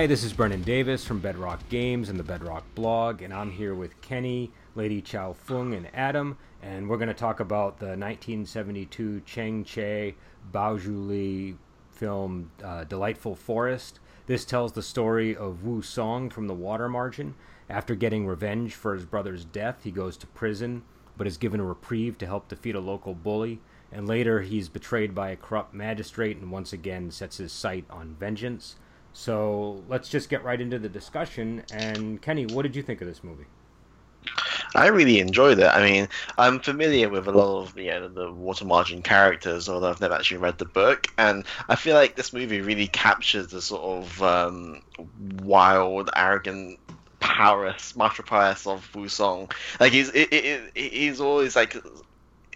Hi, this is Brendan Davis from Bedrock Games and the Bedrock blog, and I'm here with Kenny, Lady Chow Fung, and Adam, and we're going to talk about the 1972 Cheng Cheh Bao Li film uh, Delightful Forest. This tells the story of Wu Song from the water margin. After getting revenge for his brother's death, he goes to prison, but is given a reprieve to help defeat a local bully. And later, he's betrayed by a corrupt magistrate and once again sets his sight on vengeance. So let's just get right into the discussion. And Kenny, what did you think of this movie? I really enjoyed it. I mean, I'm familiar with a lot of you know, the water margin characters, although I've never actually read the book. And I feel like this movie really captures the sort of um, wild, arrogant prowess, martial prowess of Wu Song. Like he's it, it, he's always like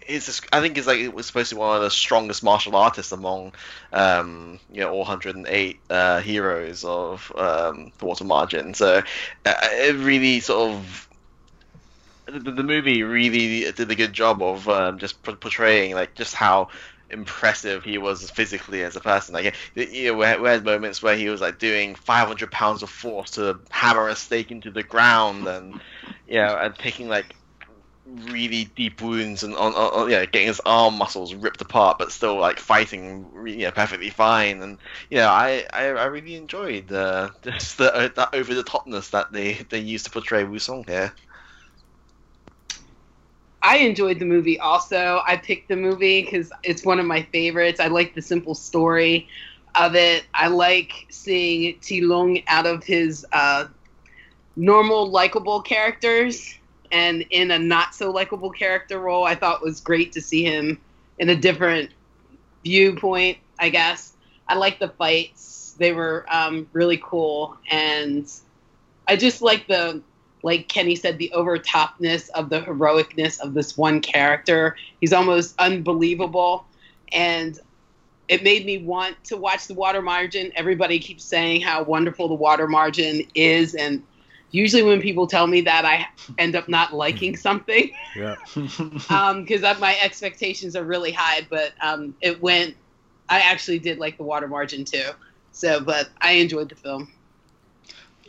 just, I think he's like it was supposed to be one of the strongest martial artists among um, you know all 108 uh, heroes of um, the Water Margin. So uh, it really sort of the, the, movie really did a good job of um, just portraying like just how impressive he was physically as a person. Like you know, we had moments where he was like doing 500 pounds of force to hammer a stake into the ground, and you know, and taking like really deep wounds and on, on, yeah, getting his arm muscles ripped apart, but still like fighting, you know, perfectly fine. And you know, I I, I really enjoyed uh, just the, uh, that over the topness that they they used to portray Wu Song here. I enjoyed the movie also. I picked the movie because it's one of my favorites. I like the simple story of it. I like seeing Ti Lung out of his uh, normal likable characters and in a not so likable character role. I thought was great to see him in a different viewpoint. I guess I like the fights; they were um, really cool, and I just like the like Kenny said, the overtopness of the heroicness of this one character. He's almost unbelievable. And it made me want to watch the water margin. Everybody keeps saying how wonderful the water margin is. And usually when people tell me that, I end up not liking something. Yeah. Because um, my expectations are really high. But um, it went, I actually did like the water margin too. So, but I enjoyed the film.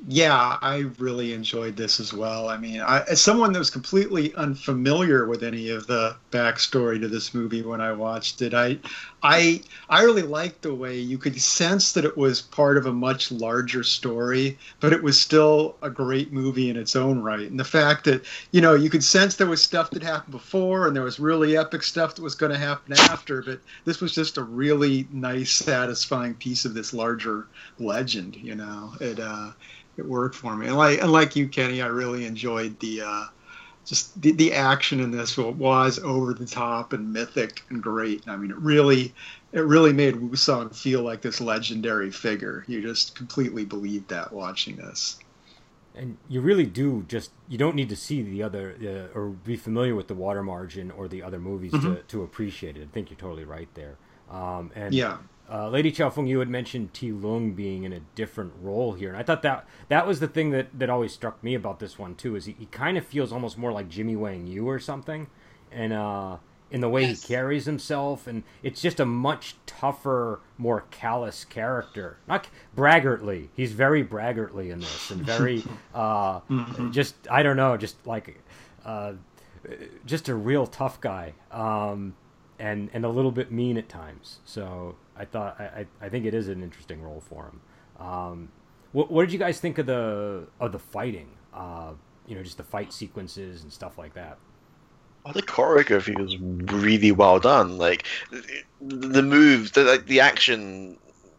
Yeah, I really enjoyed this as well. I mean, I, as someone that was completely unfamiliar with any of the backstory to this movie when I watched it, I, I, I really liked the way you could sense that it was part of a much larger story, but it was still a great movie in its own right. And the fact that you know you could sense there was stuff that happened before, and there was really epic stuff that was going to happen after, but this was just a really nice, satisfying piece of this larger legend. You know, it. Uh, it worked for me. And like and like you, Kenny, I really enjoyed the uh, just the, the action in this was over the top and mythic and great. I mean, it really it really made Wu Song feel like this legendary figure. You just completely believed that watching this. And you really do just you don't need to see the other uh, or be familiar with the water margin or the other movies mm-hmm. to, to appreciate it. I think you're totally right there. Um, and yeah, uh, Lady Fung, you had mentioned Ti Lung being in a different role here, and I thought that that was the thing that, that always struck me about this one too. Is he, he kind of feels almost more like Jimmy Wang Yu or something, and uh, in the way yes. he carries himself, and it's just a much tougher, more callous character. Not braggartly. He's very braggartly in this, and very uh, mm-hmm. just I don't know, just like uh, just a real tough guy. Um, and and a little bit mean at times. So I thought I, I think it is an interesting role for him. Um, what, what did you guys think of the of the fighting? Uh, you know, just the fight sequences and stuff like that. Well, the choreography was really well done. Like the moves, the, like the action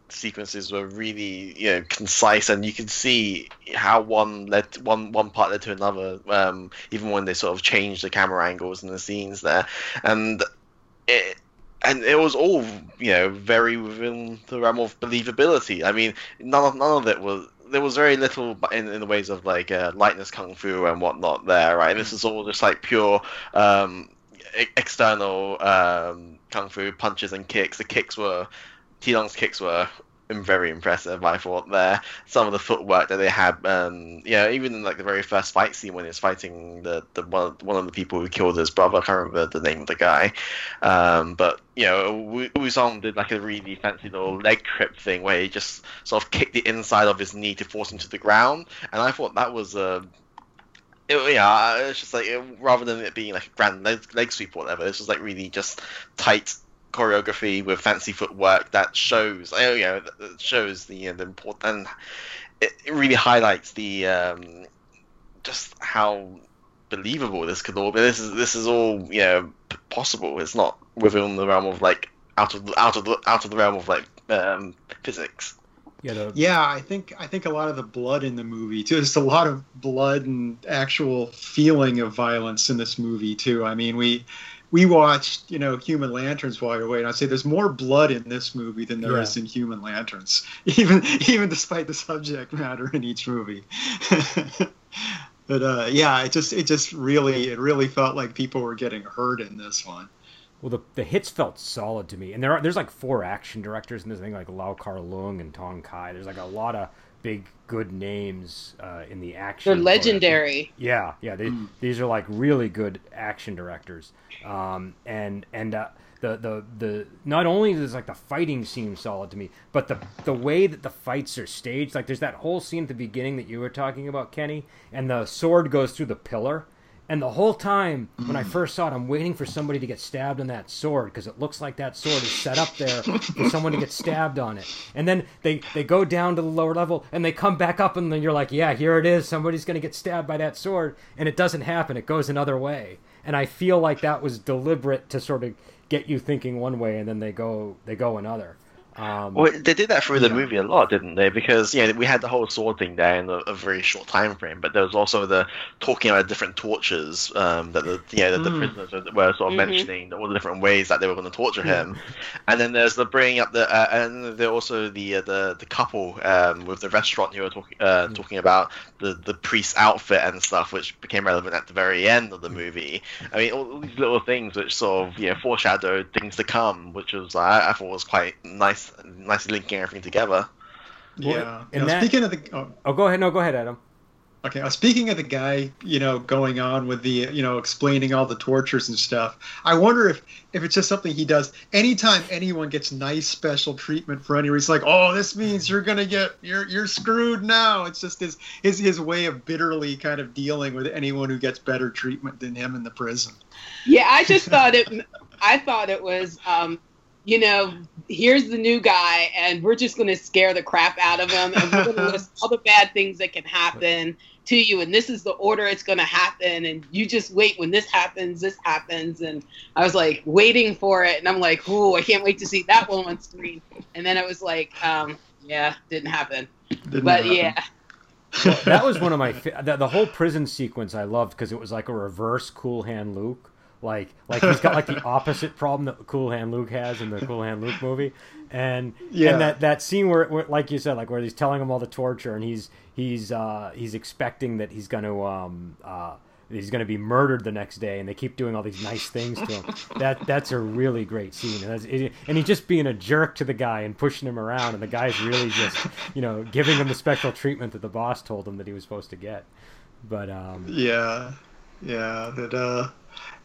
sequences were really you know concise, and you could see how one led one one part led to another. Um, even when they sort of changed the camera angles and the scenes there, and it and it was all you know very within the realm of believability. I mean, none of none of it was. There was very little in, in the ways of like uh, lightness kung fu and whatnot there, right? This is all just like pure um, external um, kung fu punches and kicks. The kicks were Lung's kicks were very impressive. I thought there some of the footwork that they had, um, you know, even in like the very first fight scene when he's fighting the, the one one of the people who killed his brother. I can't remember the name of the guy, um, but you know, Wu did like a really fancy little leg trip thing where he just sort of kicked the inside of his knee to force him to the ground, and I thought that was a it, yeah, it's just like it, rather than it being like a grand leg, leg sweep or whatever, it's just like really just tight choreography with fancy footwork that shows, oh, you know, that shows the, uh, the important, and it, it, really highlights the um, just how believable this could all be. This is this is all you know possible. It's not within the realm of like out of out of the out of the realm of like um, physics. Yeah, the... yeah. I think I think a lot of the blood in the movie too. There's a lot of blood and actual feeling of violence in this movie too. I mean, we we watched, you know, Human Lanterns while you're waiting. I'd say there's more blood in this movie than there yeah. is in Human Lanterns, even even despite the subject matter in each movie. but uh, yeah, it just it just really it really felt like people were getting hurt in this one. Well, the, the hits felt solid to me, and there are there's like four action directors in this thing, like Lau Kar Lung and Tong Kai. There's like a lot of big good names uh, in the action. They're legendary. Yeah, yeah. They, mm. These are like really good action directors. Um, and and uh, the the the not only does like the fighting seem solid to me, but the the way that the fights are staged. Like there's that whole scene at the beginning that you were talking about, Kenny, and the sword goes through the pillar and the whole time when I first saw it, I'm waiting for somebody to get stabbed on that sword because it looks like that sword is set up there for someone to get stabbed on it. And then they, they go down to the lower level and they come back up, and then you're like, yeah, here it is. Somebody's going to get stabbed by that sword. And it doesn't happen, it goes another way. And I feel like that was deliberate to sort of get you thinking one way and then they go they go another. Um, well, they did that through the movie a lot, didn't they? Because you know we had the whole sword thing there in a, a very short time frame, but there was also the talking about different tortures um, that the you know, that the mm. prisoners were sort of mm-hmm. mentioning all the different ways that they were going to torture him, and then there's the bringing up the uh, and there also the uh, the the couple um, with the restaurant you were talking uh, mm. talking about the the priest's outfit and stuff, which became relevant at the very end of the movie. I mean, all, all these little things which sort of you know foreshadowed things to come, which was I, I thought was quite nice nicely linking everything together. Yeah. and that... speaking of the, oh. oh, go ahead. No, go ahead, Adam. Okay, uh, speaking of the guy, you know, going on with the, you know, explaining all the tortures and stuff, I wonder if if it's just something he does anytime anyone gets nice special treatment for any reason. Like, oh, this means you're gonna get you're you're screwed now. It's just his his his way of bitterly kind of dealing with anyone who gets better treatment than him in the prison. Yeah, I just thought it. I thought it was um, you know, here's the new guy, and we're just going to scare the crap out of him, and we're going to list all the bad things that can happen to you, and this is the order it's going to happen, and you just wait when this happens, this happens, and I was like waiting for it, and I'm like, ooh, I can't wait to see that one on screen, and then it was like, um, yeah, didn't happen, didn't but happen. yeah. well, that was one of my the, the whole prison sequence I loved because it was like a reverse Cool Hand Luke like like he's got like the opposite problem that Cool Hand Luke has in the Cool Hand Luke movie, and yeah. and that that scene where, where, like you said, like where he's telling him all the torture and he's he's uh, he's expecting that he's going to um uh, he's going to be murdered the next day, and they keep doing all these nice things to him. that that's a really great scene, and, it, and he's just being a jerk to the guy and pushing him around, and the guy's really just you know giving him the special treatment that the boss told him that he was supposed to get. But um, yeah, yeah, that uh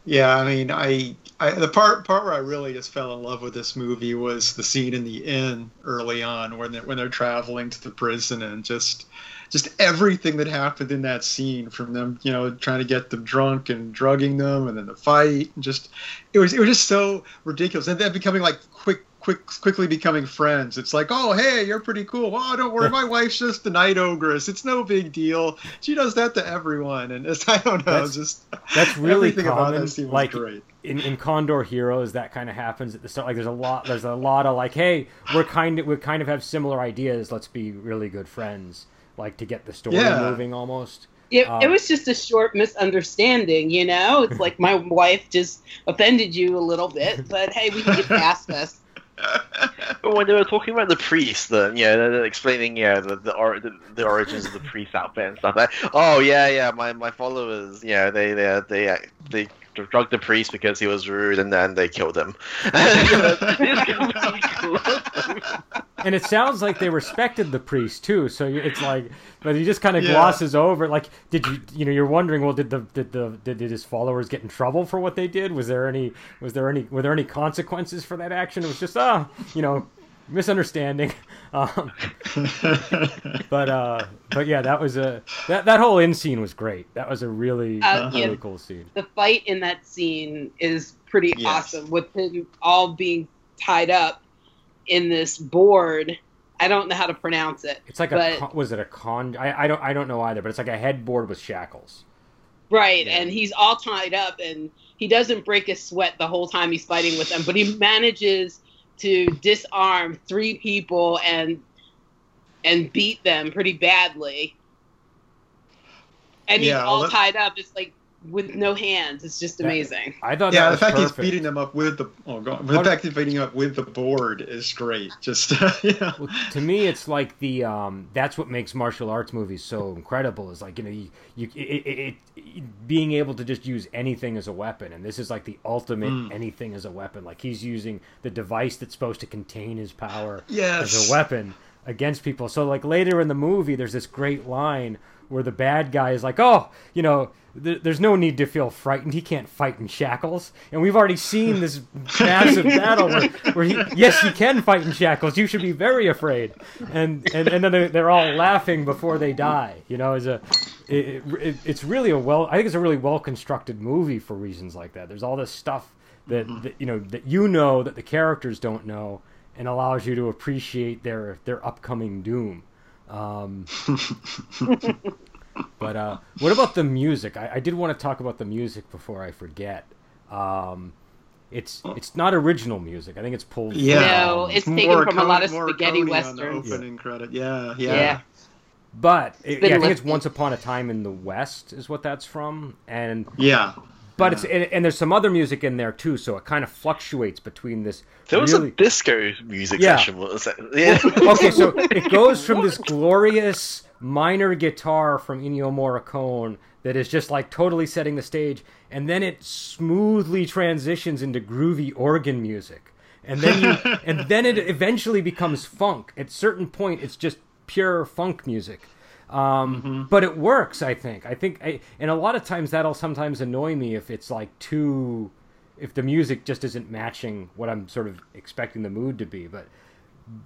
yeah, I mean, I, I the part part where I really just fell in love with this movie was the scene in the inn early on when they, when they're traveling to the prison and just just everything that happened in that scene from them, you know, trying to get them drunk and drugging them and then the fight and just it was it was just so ridiculous. And then becoming like quick quick quickly becoming friends. It's like, oh hey, you're pretty cool. Oh, don't worry, my wife's just a night ogress. It's no big deal. She does that to everyone, and it's, I don't know, that's, just that's really everything common. about that like, great. In, in Condor Heroes, that kind of happens at the start. Like, there's a lot, there's a lot of like, hey, we're kind of, we kind of have similar ideas. Let's be really good friends, like to get the story yeah. moving almost. It, um, it was just a short misunderstanding, you know. It's like my wife just offended you a little bit, but hey, we can get past this when they were talking about the priest, the you know, explaining yeah the the, or, the, the origins of the priest outfit and stuff. Like, oh yeah, yeah, my, my followers, yeah, they they they they drugged the priest because he was rude, and then they killed him. and it sounds like they respected the priest too. So it's like, but he just kind of Yeah. glosses over. Like, did you, you know, you're wondering, well, did the did the did, did his followers get in trouble for what they did? Was there any was there any were there any consequences for that action? It was just ah, you know, misunderstanding. Um, but uh, but yeah, that was a that that whole in scene was great. That was a really Uh, really yeah. cool scene. the fight inn that scene is pretty Yes. awesome with him all being tied up in this board. I don't know how to pronounce it. It's like a but- con- was it a con? I, I don't I don't know either, but it's like a headboard with shackles. Right, Yeah. and he's all tied up, and he doesn't break a sweat the whole time he's fighting with them, but he manages to disarm three people and and beat them pretty badly. And he's Yeah, all let- tied up, just like with no hands. It's just That- amazing. I thought yeah, that the fact perfect. he's beating them up with the oh, god, on. the fact he's beating them up with the board is great. Just yeah, Well, to me, it's like the um, that's what makes martial arts movies so incredible. Is like you know you, you it, it, it being able to just use anything as a weapon, and this is like the ultimate Mm. anything as a weapon. Like he's using the device that's supposed to contain his power yes, as a weapon against people. So like later in the movie, there's this great line where the bad guy is like, "Oh, you know, th- there's no need to feel frightened. He can't fight in shackles." And we've already seen this massive battle where, where he, yes, he can fight in shackles. You should be very afraid. And and, and then they're, they're all laughing before they die. You know, as a it, it, it's really a well. I think it's a really well constructed movie for reasons like that. There's all this stuff that, mm-hmm. that you know that you know that the characters don't know, and allows you to appreciate their their upcoming doom. Um, but uh, what about the music? I, I did want to talk about the music before I forget. Um, it's it's not original music. I think it's pulled. Yeah, No, it's taken from a lot of spaghetti on the westerns. opening credit. Yeah, yeah, Yeah. But it, yeah, I think it's. Once Upon a Time in the West is what that's from, and yeah. But it's and, and there's some other music in there too, so it kind of fluctuates between this. There was really... a disco music Yeah. section. Was it? Yeah. okay, so it goes from this glorious minor guitar from Ennio Morricone that is just like totally setting the stage, and then it smoothly transitions into groovy organ music, and then you, and then it eventually becomes funk. At certain point, it's just pure funk music. Um, But it works, I think. I think, I, and a lot of times that'll sometimes annoy me if it's like too, if the music just isn't matching what I'm sort of expecting the mood to be. But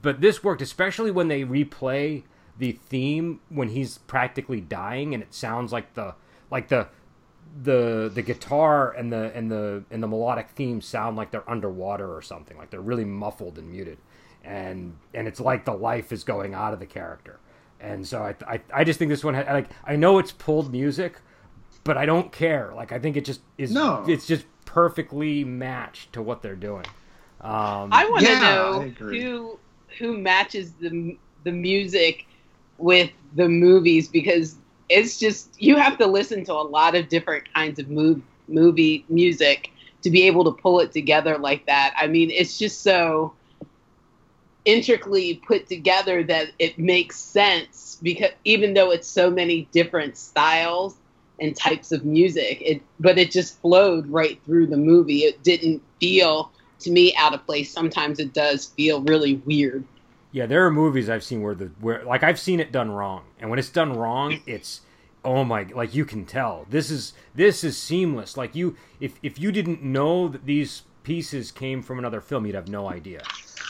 but this worked especially when they replay the theme when he's practically dying and it sounds like the like the the the guitar and the and the and the melodic theme sound like they're underwater or something like they're really muffled and muted and and it's like the life is going out of the character and so i i, I just think this one had like i know it's pulled music but i don't care like i think it just is No. it's just perfectly matched to what they're doing um I want to Yeah, know who who matches the the music with the movies because it's just you have to listen to a lot of different kinds of move, movie music to be able to pull it together like that. I mean, it's just so intricately put together that it makes sense because even though it's so many different styles and types of music, it but it just flowed right through the movie. It didn't feel to me out of place. Sometimes it does feel really weird. Yeah, there are movies I've seen where the where like I've seen it done wrong, and when it's done wrong, it's oh my like you can tell this is this is seamless. Like you if if you didn't know that these pieces came from another film, you'd have no idea.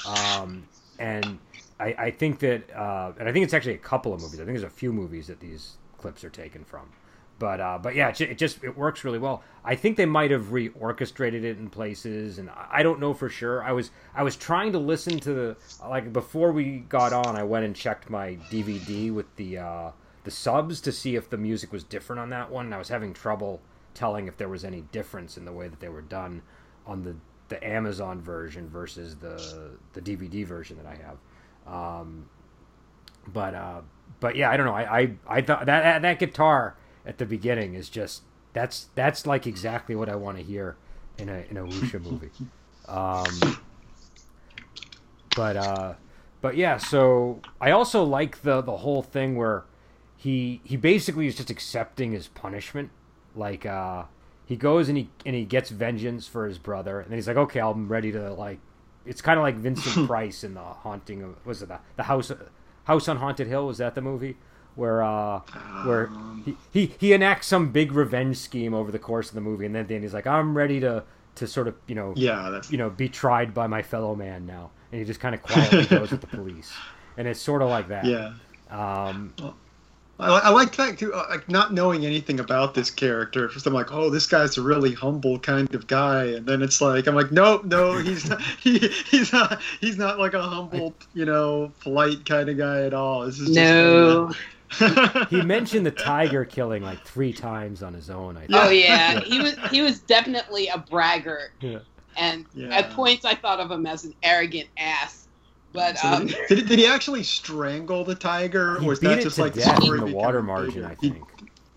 Um, and I, I think that uh, and I think it's actually a couple of movies. I think there's a few movies that these clips are taken from. But uh, but yeah, it, just it works really well. I think they might have reorchestrated it in places, and I I don't know for sure. I was I was trying to listen to the like before we got on. I went and checked my DVD with the uh, the subs to see if the music was different on that one. And I was having trouble telling if there was any difference in the way that they were done on the the Amazon version versus the the DVD version that I have. Um, but uh, but yeah, I don't know. I I, I thought that, that guitar at the beginning is just that's that's like exactly what I want to hear in a in a Wuxia movie. Um, but uh, but yeah, so I also like the the whole thing where he he basically is just accepting his punishment. Like uh, he goes and he and he gets vengeance for his brother, and then he's like, okay, I'm ready to like it's kind of like Vincent Price in the Haunting of was it the, the house House on Haunted Hill? Was that the movie where uh where Um, he, he he enacts some big revenge scheme over the course of the movie, and then at the end he's like, I'm ready to to sort of you know yeah, that's you know be tried by my fellow man now, and he just kind of quietly goes with the police, and it's sort of like that. yeah. Um, I, I like that too. uh, Like not knowing anything about this character, first I'm like, oh, this guy's a really humble kind of guy, and then it's like, I'm like, nope, no, he's not. He, he's not. He's not like a humble, you know, polite kind of guy at all. This is No. Just, he mentioned the tiger killing like three times on his own. I think. Oh yeah, he was he was definitely a braggart, Yeah. and Yeah. at points I thought of him as an arrogant ass. But So um, did, did, did he actually strangle the tiger, or is that just like the death in the water margin. bigger? I think.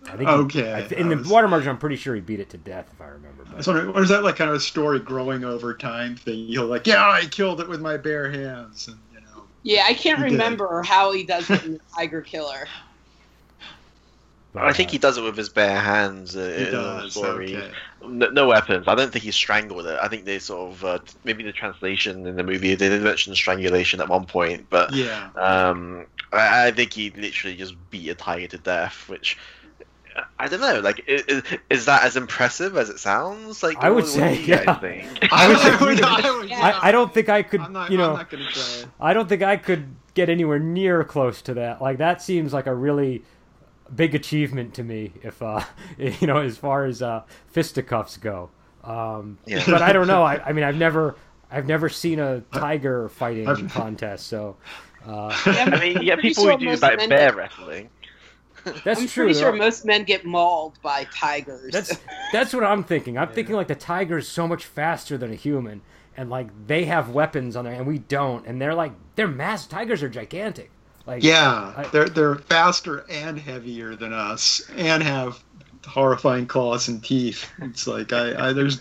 I think. he- Okay, I th- in I the was- water margin, I'm pretty sure he beat it to death, if I remember. But So, or is that like kind of a story growing over time thing? You're like, yeah, I killed it with my bare hands, and you know. yeah, I can't He did. remember how he does it in the Tiger Killer. But, I think uh, he does it with his bare hands. Uh, He does. Okay. No, no weapons. I don't think he strangled it. I think they sort of uh, maybe the translation in the movie they did mention strangulation at one point, but Yeah. um, I, I think he literally just beat a tiger to death, which. I don't know. Like, is, is that as impressive as it sounds? Like, I would what, what say, what yeah. Think? I, would, I, would, I, would, yeah. I, I, don't think I could. Not, you know, I'm not gonna try it. I don't think I could get anywhere near close to that. Like that seems like a really big achievement to me. If uh, you know, as far as uh, fisticuffs go. Um, Yeah. But I don't know. I, I mean, I've never, I've never seen a tiger fighting contest. So uh, Yeah, I mean, yeah, people sure who do most like bear get- wrestling. that's I'm true. pretty sure though. most men get mauled by tigers. That's that's what I'm thinking. I'm thinking like the tiger is so much faster than a human, and like they have weapons on there, and we don't, and they're like they're mass. Tigers are gigantic. Like Yeah, I- they're they're faster and heavier than us, and have horrifying claws and teeth. It's like I, I there's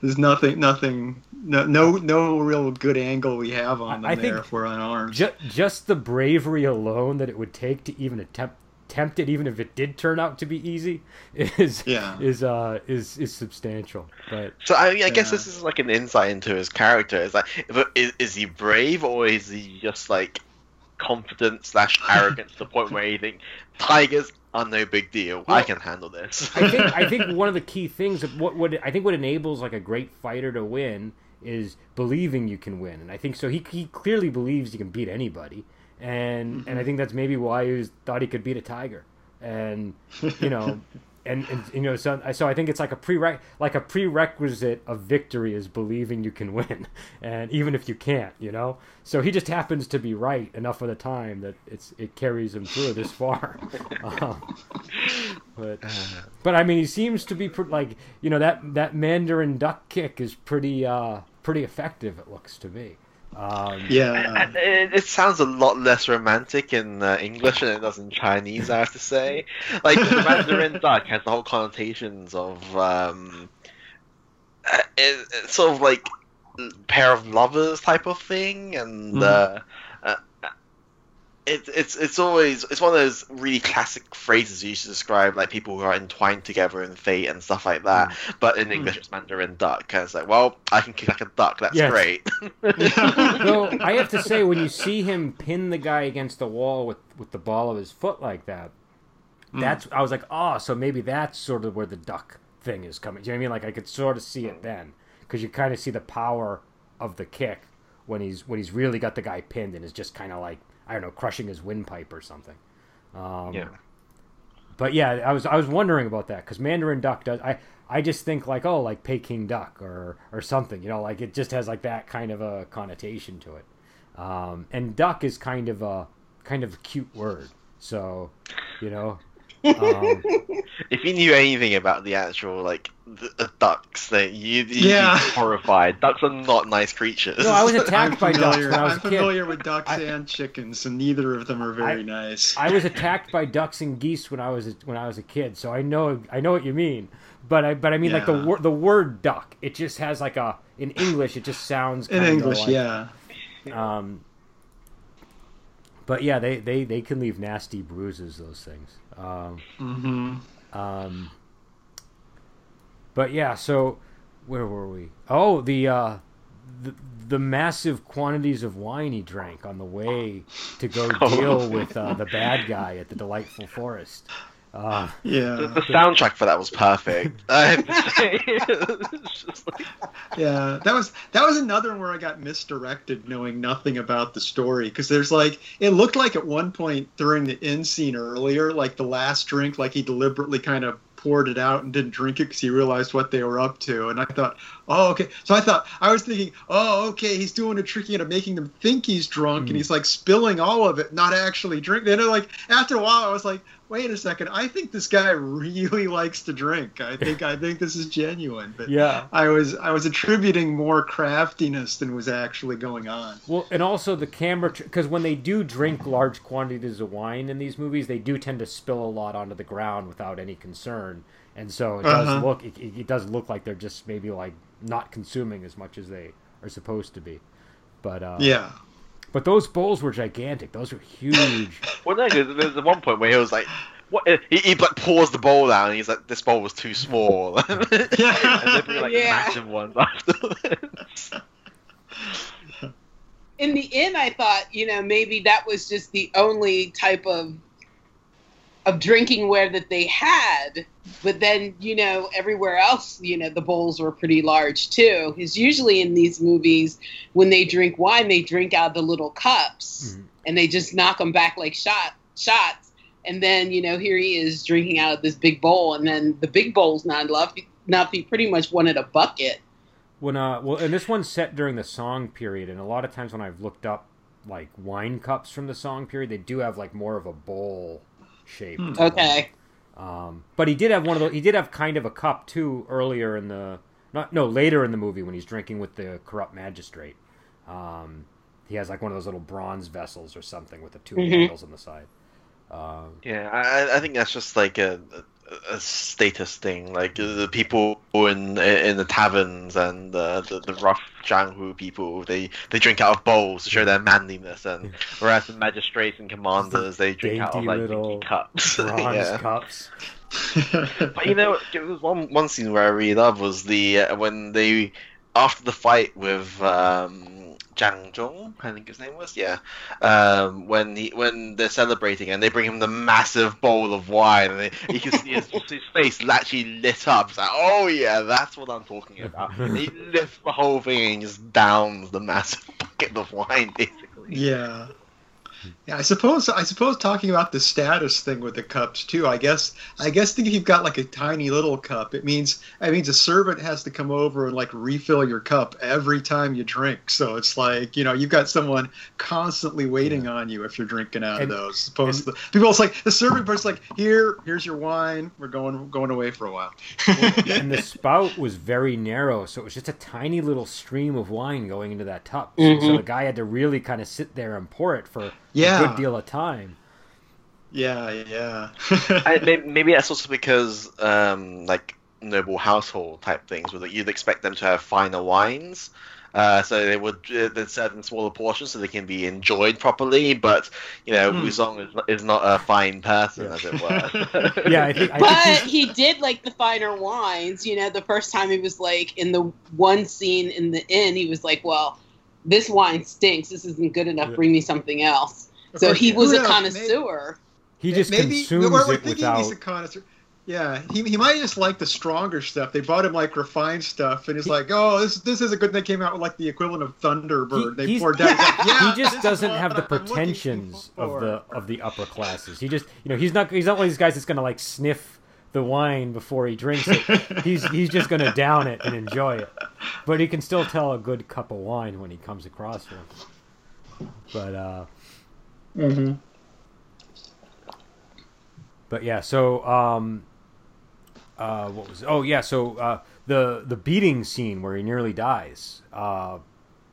there's nothing nothing no no no real good angle we have on them I there if we're unarmed. Just, just the bravery alone that it would take to even attempt attempt it, even if it did turn out to be easy, is Yeah. is uh is is substantial. But So I, mean, I guess Yeah. this is like an insight into his character. Is like, if, is, is he brave or is he just like confident slash arrogant to the point where you think tigers are no big deal? I can handle this. I think I think one of the key things of what would I think what enables like a great fighter to win is believing you can win, and I think so. He he clearly believes he can beat anybody, and and I mm-hmm. think that's maybe why he was, thought he could beat a tiger, and you know. And, and you know so, so I think it's like a prere- like a prerequisite of victory is believing you can win and even if you can't you know so he just happens to be right enough of the time that it's it carries him through this far um, but but I mean, he seems to be like you know that that Mandarin duck kick is pretty uh pretty effective. It looks to me. Um, yeah, it, it sounds a lot less romantic in uh, English than it does in Chinese. I have to say, like the Mandarin duck has the whole connotations of um, uh, it, it's sort of like pair of lovers type of thing, and Mhm. uh, uh, it's it's it's always it's one of those really classic phrases used to describe like people who are entwined together in fate and stuff like that. Hmm. But in English, hmm. it's Mandarin duck, and it's like, well, I can kick like a duck. That's Yes. great. Though I have to say, when you see him pin the guy against the wall with with the ball of his foot like that, hmm. that's I was like, oh, so maybe that's sort of where the duck thing is coming. Do you know what I mean? Like I could sort of see it then because you kind of see the power of the kick when he's when he's really got the guy pinned and is just kind of like I don't know, crushing his windpipe or something. Um, yeah. But yeah, I was I was wondering about that because Mandarin Duck does I I just think like oh like Peking Duck or or something you know like it just has like that kind of a connotation to it, um, and duck is kind of a kind of a cute word so you know um, If you knew anything about the actual like the, the ducks, then you you'd Yeah. be horrified. Ducks are not nice creatures. no I was I'm attacked by ducks familiar, when I was I'm a kid. familiar with ducks I- and chickens, and neither of them are very I- nice. I was attacked by ducks and geese when I was a, when I was a kid, so I know I know what you mean. But I but I mean like the word the word duck. It just has like a in English. It just sounds in English, like, yeah. Um, but yeah, they, they, they can leave nasty bruises. Those things. Um, mm-hmm. um, but yeah, so where were we? Oh, the uh, the, the massive quantities of wine he drank on the way to go Oh. deal with uh, the bad guy at the delightful forest. Uh, Yeah, the soundtrack for that was perfect. I have to say. It's just like- yeah. That was that was another one where I got misdirected, knowing nothing about the story. Because there's like, it looked like at one point during the end scene earlier, like the last drink, like he deliberately kind of poured it out and didn't drink it because he realized what they were up to. And I thought, oh, okay. So I thought I was thinking, oh, okay, he's doing a tricky into making them think he's drunk, Mm. and he's like spilling all of it, not actually drinking. Then like after a while, I was like, wait a second, I think this guy really likes to drink. I think I think this is genuine. But yeah. I was I was attributing more craftiness than was actually going on. Well, and also the camera, because when they do drink large quantities of wine in these movies, they do tend to spill a lot onto the ground without any concern, and so it does Uh-huh. look it, it does look like they're just maybe like not consuming as much as they are supposed to be. But uh, Yeah. But those bowls were gigantic. Those were huge. well, no, 'cause there's the one point where he was like, "What?" Eh, he, he like pours the bowl down, and he's like, "This bowl was too small." and they bring like Yeah. massive ones afterwards. in the end i thought you know maybe that was just the only type of of drinking ware that they had but then you know everywhere else you know the bowls were pretty large too. Because usually in these movies when they drink wine they drink out of the little cups Mhm. and they just knock them back like shot shots. And then you know here he is drinking out of this big bowl and then the big bowl's not enough enough he pretty much wanted a bucket. When uh, well, and this one's set during the song period, and a lot of times when I've looked up like wine cups from the song period, they do have like more of a bowl shape. Hmm. okay Um, but he did have one of those. He did have kind of a cup too earlier in the not no later in the movie when he's drinking with the corrupt magistrate. Um, he has like one of those little bronze vessels or something with the 2 Mhm. handles on the side. Um, Yeah, I, I think that's just like a, a, a status thing. Like uh, the people in in the taverns and uh, the the rough Jianghu people, they they drink out of bowls to show their manliness, and whereas the magistrates and commanders they drink out of like little cups. bronze yeah. cups. But you know, there was one one scene where I really loved was the uh, when they after the fight with um, Jiang Zhong, I think his name was, yeah. Um, when he when they're celebrating and they bring him the massive bowl of wine, and they, you can see his, his face actually lit up. It's like, oh yeah, that's what I'm talking about. And he lifts the whole thing and just downs the massive bucket of wine, basically. Yeah. Yeah, I suppose I suppose talking about the status thing with the cups too. I guess I guess think if you've got like a tiny little cup, it means it means a servant has to come over and like refill your cup every time you drink. So it's like you know you've got someone constantly waiting on you if you're drinking out And- of those. As opposed the, people, it's like the servant person's like here, here's your wine. We're going going away for a while. and the spout was very narrow, so it was just a tiny little stream of wine going into that tub. So, mm-hmm. so the guy had to really kind of sit there and pour it for Yeah. a good deal of time. yeah, yeah. I, maybe, maybe that's also because um, like noble household type things, where you'd expect them to have finer wines. Uh, so they would uh, they'd serve in smaller portions so they can be enjoyed properly. But you know, Hmm. Wu Song is, not- is not a fine person, Yeah. as it were. Yeah, I think. I but think he did like the finer wines. You know, the first time he was like in the one scene in the inn, he was like, "Well, this wine stinks. This isn't good enough. Yeah. Bring me something else." Of So course, he was a knows? connoisseur. he just maybe consumes we're, we're it thinking without. he's a connoisseur. Yeah, he, he might just like the stronger stuff. They bought him like refined stuff, and he's like, "Oh, this this is a good." They came out with like the equivalent of Thunderbird. He- they poured down. He's like, yeah, he just doesn't have the pretensions of the of the upper classes. He just you know he's not he's not one of these guys that's gonna like sniff the wine before he drinks it. he's he's just gonna down it and enjoy it. But he can still tell a good cup of wine when he comes across one. But uh, Mhm. but yeah, so um, uh, what was oh yeah, so uh, the the beating scene where he nearly dies. Uh,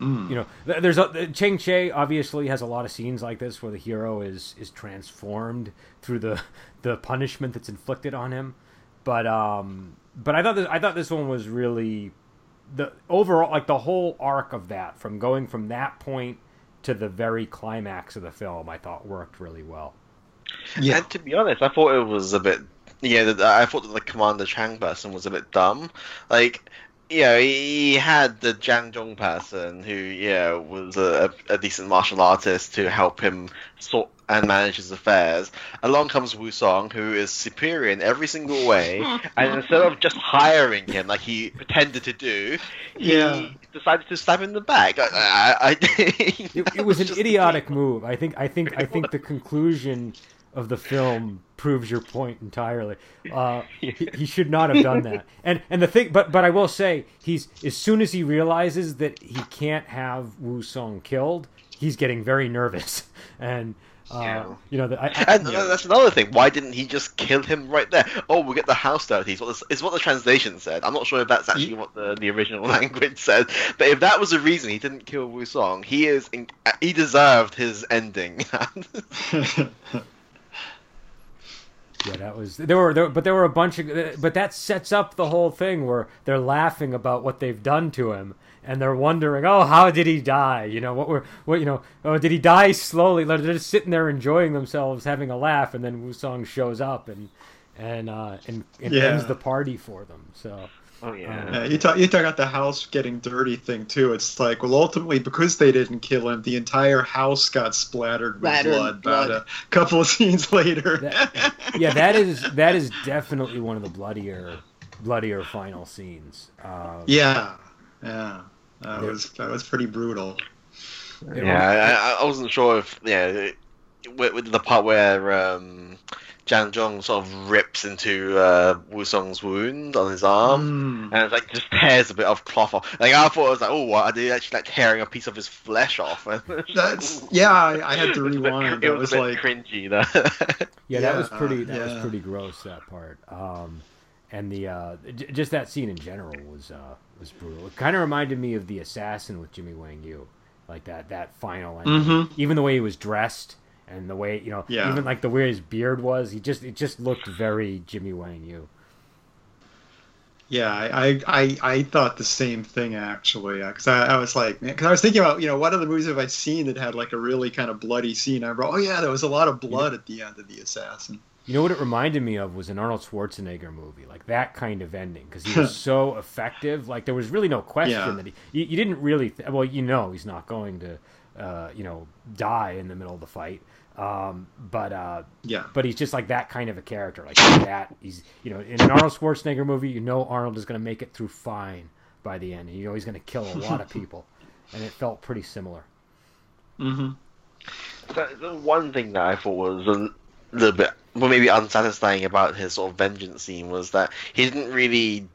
Mm. you know there's a Cheng Che obviously has a lot of scenes like this where the hero is is transformed through the the punishment that's inflicted on him but um but I thought this, I thought this one was really the overall like the whole arc of that from going from that point to the very climax of the film I thought worked really well Yeah, And to be honest, I thought it was a bit. Yeah, I thought that the Commander Chang person was a bit dumb. Like, you know, he had the Jiang Zhong person who, you know, was a, a decent martial artist to help him sort and manage his affairs. Along comes Wu Song, who is superior in every single way, and instead of just hiring him like he pretended to do, he Yeah. decided to stab him in the back. I, I, I, It, it was an idiotic move. I think. I think. I think the conclusion of the film proves your point entirely. Uh, he, he should not have done that. And and the thing, but but I will say, he's as soon as he realizes that he can't have Wu Song killed, he's getting very nervous. And uh, Yeah. you know, the, I, I, And that's another thing. Why didn't he just kill him right there? Oh, we'll get the house dirty. Is what the, is what the translation said. I'm not sure if that's actually what the, the original language said. But if that was the reason he didn't kill Wu Song, he is in, he deserved his ending. Yeah, that was there were there, but there were a bunch of but that sets up the whole thing where they're laughing about what they've done to him and they're wondering, oh, how did he die? You know, what were what you know, oh, did he die slowly? Like, They're just sitting there enjoying themselves, having a laugh, and then Wu Song shows up and and uh, and, and Yeah. ends the party for them. So oh yeah. Yeah, you talk you talk about the house getting dirty thing too. It's like, well, ultimately, because they didn't kill him, the entire house got splattered with Splattered blood. blood. About a couple of scenes later. That- yeah, that is that is definitely one of the bloodier bloodier final scenes. Um, yeah, yeah, that was that was pretty brutal. Yeah, I, I wasn't sure if yeah, with, with the part where um, Jiang Zhong sort of rips into uh, Wu Song's wound on his arm. Mm. And it's like just tears a bit of cloth off. Like I thought it was like, oh, what? Are they actually like tearing a piece of his flesh off? That's yeah. I, I had to It was a bit- rewind. It It was, was a bit like cringy though. Yeah, that was pretty. That was pretty gross. That part, um, and the uh, j- just that scene in general was uh, was brutal. It kind of reminded me of the assassin with Jimmy Wang Yu, like that that final ending. Mhm. Even the way he was dressed and the way you know, Yeah. even like the way his beard was, he just it just looked very Jimmy Wang Yu. Yeah, I, I, I, I thought the same thing actually, because I, I was like, because I was thinking about, you know, what other movies have I seen that had like a really kind of bloody scene? I wrote, oh yeah, there was a lot of blood at the end of the assassin. You know what it reminded me of was an Arnold Schwarzenegger movie, like that kind of ending, because he was so effective. Like there was really no question Yeah. that he, you, you didn't really. Th- well, you know, he's not going to, uh, you know, die in the middle of the fight. Um, but uh, Yeah, but he's just like that kind of a character, like that. He's you know, in an Arnold Schwarzenegger movie, you know, Arnold is going to make it through fine by the end. You know, he's going to kill a lot of people, and it felt pretty similar. Mm-hmm. the, the one thing that I thought was a little bit, well, maybe unsatisfying about his sort of vengeance scene was that he didn't really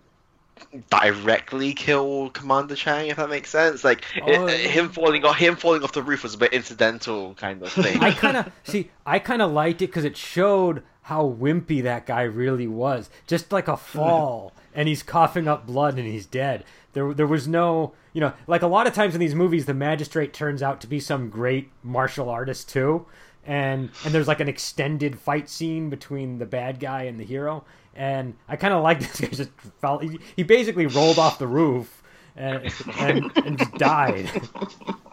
directly kill Commander Chang, if that makes sense. Like it- Oh, him falling off, him falling off the roof was a bit incidental kind of thing. I kind of see. I kind of liked it because it showed how wimpy that guy really was. Just like a fall, and he's coughing up blood, and he's dead. There, there was no, you know, like a lot of times in these movies, the magistrate turns out to be some great martial artist too, and and there's like an extended fight scene between the bad guy and the hero. And I kind of like this guy just fell. He, he basically rolled off the roof and and, and just died.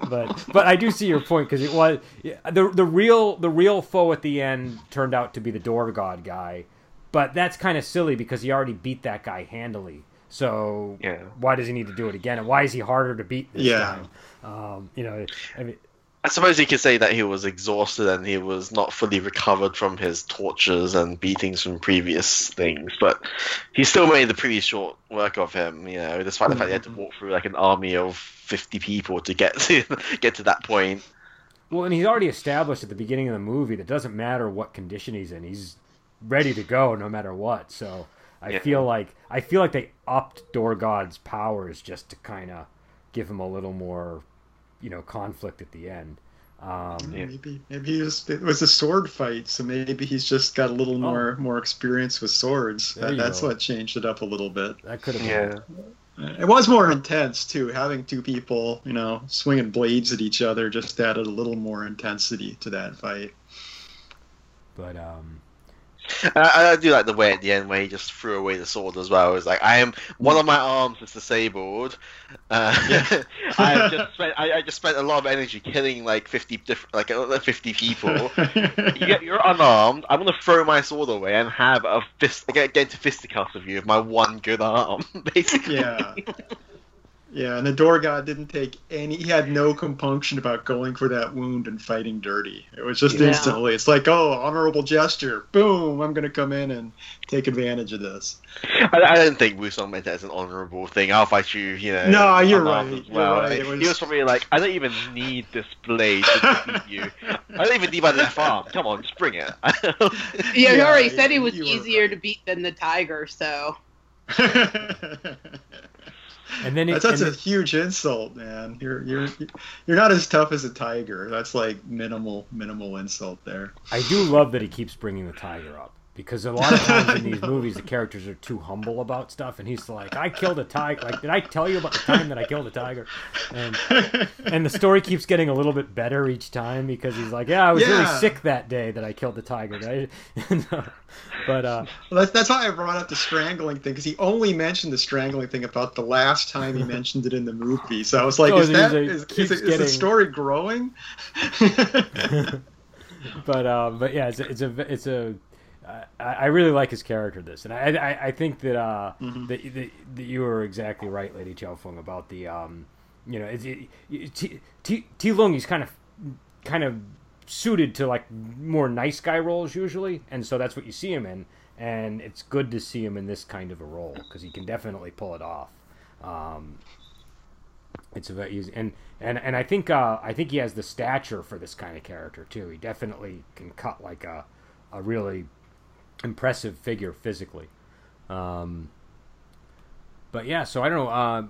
but but I do see your point because it was the the real the real foe at the end turned out to be the door god guy, but that's kind of silly because he already beat that guy handily. So Yeah. why does he need to do it again? And why is he harder to beat this Yeah. time? Um, you know, I mean, I suppose you could say that he was exhausted and he was not fully recovered from his tortures and beatings from previous things, but he still made a pretty short work of him. You know, despite the fact he had to walk through like an army of fifty people to get to get to that point. well, and he's already established at the beginning of the movie that doesn't matter what condition he's in, he's ready to go no matter what. So I Yeah. feel like I feel like they upped Door God's powers just to kind of give him a little more, you know, conflict at the end. Um, Yeah. maybe maybe he was, it was a sword fight, so maybe he's just got a little more more experience with swords. That, that's go. what changed it up a little bit. that could have been. Yeah. It was more intense too. Having two people, you know, swinging blades at each other just added a little more intensity to that fight. But um, I, I, do like the way at the end where he just threw away the sword as well. It's like I am one of my arms is disabled. Uh, yeah. I have just spent I, I, just spent a lot of energy killing like fifty different like uh, fifty people. you, are unarmed. I'm gonna throw my sword away and have a fist get, get into fisticuffs with you with my one good arm, basically. Yeah. Yeah, and the door god didn't take any. He had no compunction about going for that wound and fighting dirty. It was just yeah. instantly. It's like, oh, honorable gesture. Boom! I'm going to come in and take advantage of this. I, I don't think Wu Song meant that as an honorable thing. I'll fight you. You know. No, you're right. Well, you're right. Was... He was probably like, I don't even need this blade to beat you. I don't even need my left arm. Come on, just bring it. yeah, he already said he was easier right. to beat than the tiger. So. And then it, that's, that's a huge insult, man. You're you're you're not as tough as a tiger. That's like minimal minimal insult there. I do love that he keeps bringing the tiger up because a lot of times in these movies the characters are too humble about stuff and he's like i killed a tiger like did i tell you about the time that i killed a tiger and and the story keeps getting a little bit better each time because he's like yeah i was yeah. really sick that day that i killed the tiger right? Uh, but uh well, that's, that's why i brought up the strangling thing because he only mentioned the strangling thing about the last time he mentioned it in the movie so i was like oh, is that a, is, is, getting... is the story growing but um but yeah it's a, it's a it's a I, I really like his character this, and I I, I think that uh mm-hmm. that, that, that you were exactly right, Lady Chow Fung, about the um you know it, Ti Lung he's kind of kind of suited to like more nice guy roles usually, and so that's what you see him in, and it's good to see him in this kind of a role because he can definitely pull it off. Um, it's easy, and and and I think uh, I think he has the stature for this kind of character too. He definitely can cut like a a really impressive figure physically. Um, but yeah, so I don't know. Uh,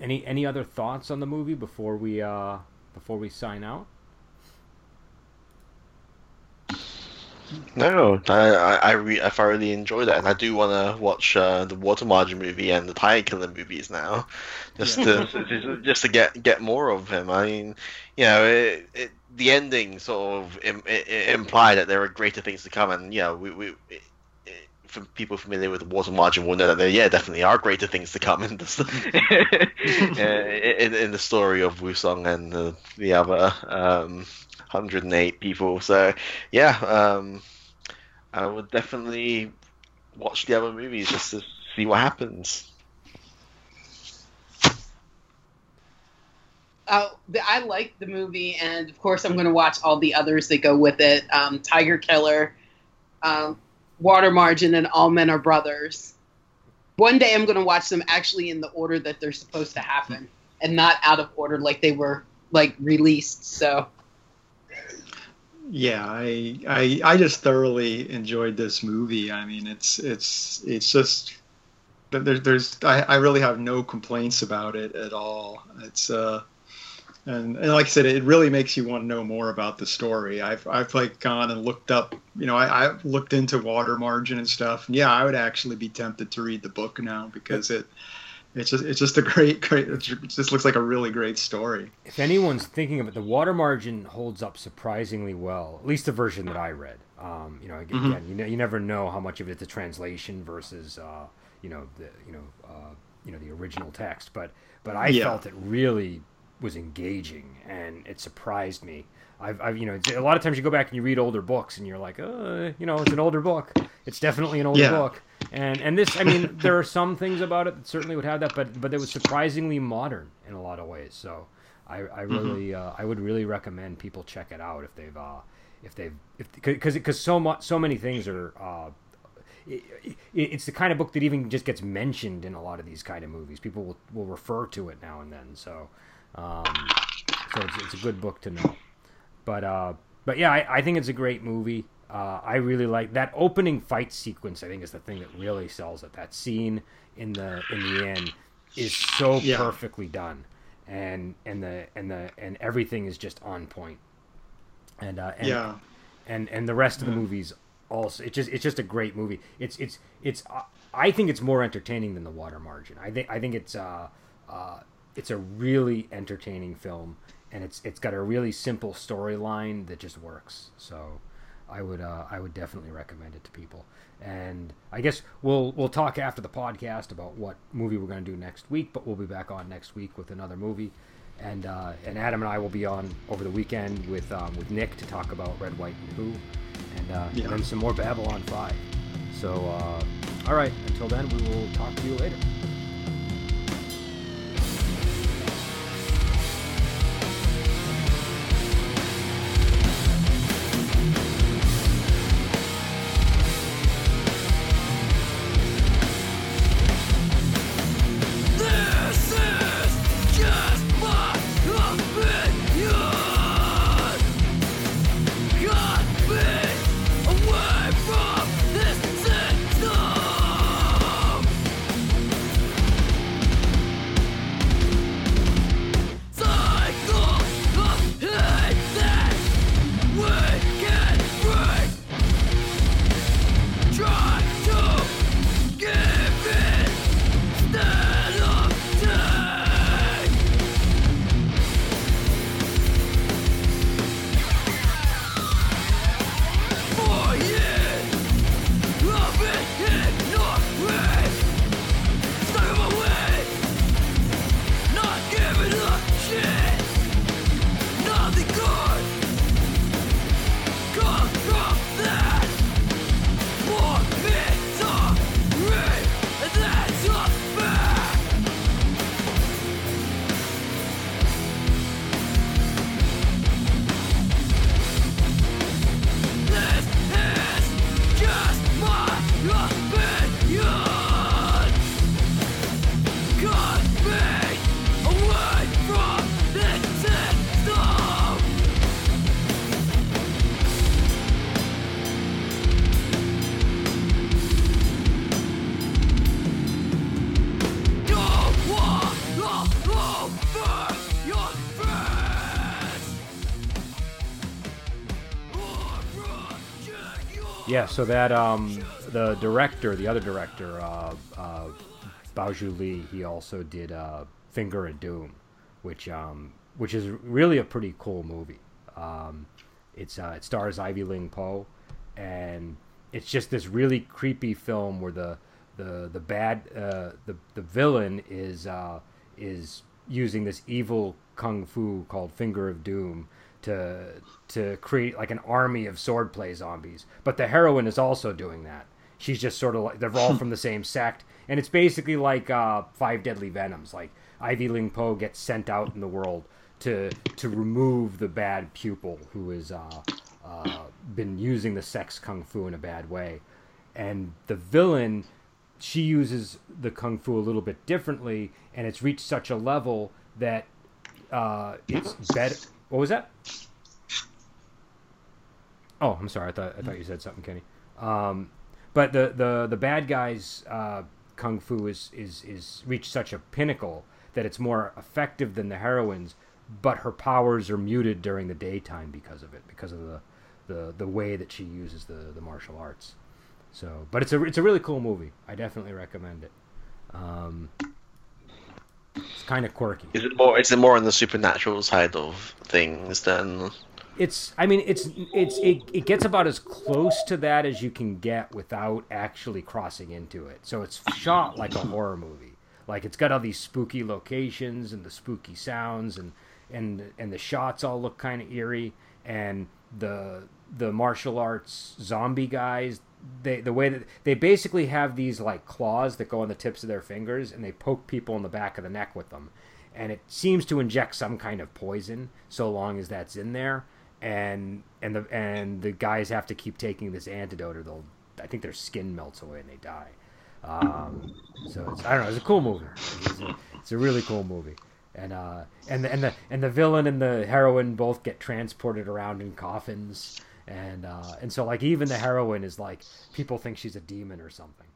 any any other thoughts on the movie before we uh, before we sign out? No, I I, I, re- I thoroughly enjoyed it, and I do want to watch uh, the Water Margin movie and the Tiger Killer movies now, just yeah. to just to get get more of him. I mean, you know, it, it, the ending sort of Im- imply that there are greater things to come, and you know, we, we for people familiar with the Water Margin will know that there, yeah, definitely are greater things to come in the in, in, the story of Wu Song and the, the other um, 108 people. So yeah, um, I would definitely watch the other movies just to see what happens. uh, I like the movie, and of course, I'm going to watch all the others that go with it. Um, Tiger Killer, um, Water Margin, and All Men Are Brothers. One day, I'm going to watch them actually in the order that they're supposed to happen, and not out of order like they were like released. So. Yeah, I, I I just thoroughly enjoyed this movie. I mean, it's it's it's just there's there's I, I really have no complaints about it at all. It's uh and, and like I said, it really makes you want to know more about the story. I've I've like gone and looked up, you know, I, I've looked into water margin and stuff. And yeah, I would actually be tempted to read the book now because it it's just it's just a great great it just looks like a really great story. If anyone's thinking of it, the water margin holds up surprisingly well. At least the version that I read. Um, you know, again, mm-hmm. you know, you never know how much of it's a translation versus uh, you know the you know uh, you know the original text, but but I yeah. felt it really was engaging, and it surprised me. I've, I've, you know, a lot of times you go back and you read older books, and you're like, uh, you know, it's an older book. It's definitely an older yeah. book. And and this, I mean, there are some things about it that certainly would have that, but but it was surprisingly modern in a lot of ways. So I, I mm-hmm. really, mm-hmm. uh, I would really recommend people check it out if they've, uh, if they've, if because because so much, so many things are. Uh, it, it, it's the kind of book that even just gets mentioned in a lot of these kind of movies. People will, will refer to it now and then. So um, so it's, it's, a good book to know. But uh, but yeah, I, I think it's a great movie. Uh, I really like that opening fight sequence. I think is the thing that really sells it. That scene in the in the end is so yeah. perfectly done, and and the and the and everything is just on point. And uh, and, yeah, and and the rest of the movies also. It's just it's just a great movie. It's it's it's. Uh, I think it's more entertaining than the Water Margin. I think I think it's uh, uh, it's a really entertaining film, and it's it's got a really simple storyline that just works. So, I would uh, I would definitely recommend it to people. And I guess we'll we'll talk after the podcast about what movie we're going to do next week. But we'll be back on next week with another movie. And uh, and Adam and I will be on over the weekend with um, with Nick to talk about Red, White, and Who, and, uh, Yeah. and then some more Babylon Five. So uh, all right, until then, we will talk to you later. Yeah, so that um the director, the other director, uh, uh, Bao Xue Li, he also did uh, Finger of Doom, which um which is really a pretty cool movie. Um, it's uh, it stars Ivy Ling Po, and it's just this really creepy film where the the the bad uh, the the villain is uh, is using this evil kung fu called Finger of Doom to to create like an army of swordplay zombies. But the heroine is also doing that. She's just sort of like they're all from the same sect, and it's basically like uh, Five Deadly Venoms. Like Ivy Ling Po gets sent out in the world to to remove the bad pupil who has uh, uh, been using the sex kung fu in a bad way, and the villain she uses the kung fu a little bit differently, and it's reached such a level that uh, it's better. What was that? Oh, I'm sorry. I thought I thought you said something, Kenny. Um, but the the the bad guys uh, kung fu is is is reached such a pinnacle that it's more effective than the heroines, but her powers are muted during the daytime because of it, because of the the the way that she uses the the martial arts. So, but it's a it's a really cool movie. I definitely recommend it. Um, it's kind of quirky. Is it more? Is it more on the supernatural side of things than? It's I mean it's it's it, it gets about as close to that as you can get without actually crossing into it. So it's shot like a horror movie. Like it's got all these spooky locations and the spooky sounds and and and the shots all look kind of eerie and the the martial arts zombie guys they the way that they basically have these like claws that go on the tips of their fingers and they poke people in the back of the neck with them and it seems to inject some kind of poison so long as that's in there and and the and the guys have to keep taking this antidote or they'll I think their skin melts away and they die. Um, so it's, I don't know. It's a cool movie. It's a, it's a really cool movie. And uh, and the, and the and the villain and the heroine both get transported around in coffins, and uh, and so like even the heroine is like people think she's a demon or something.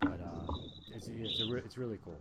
But uh, it's it's, a, re- it's really cool.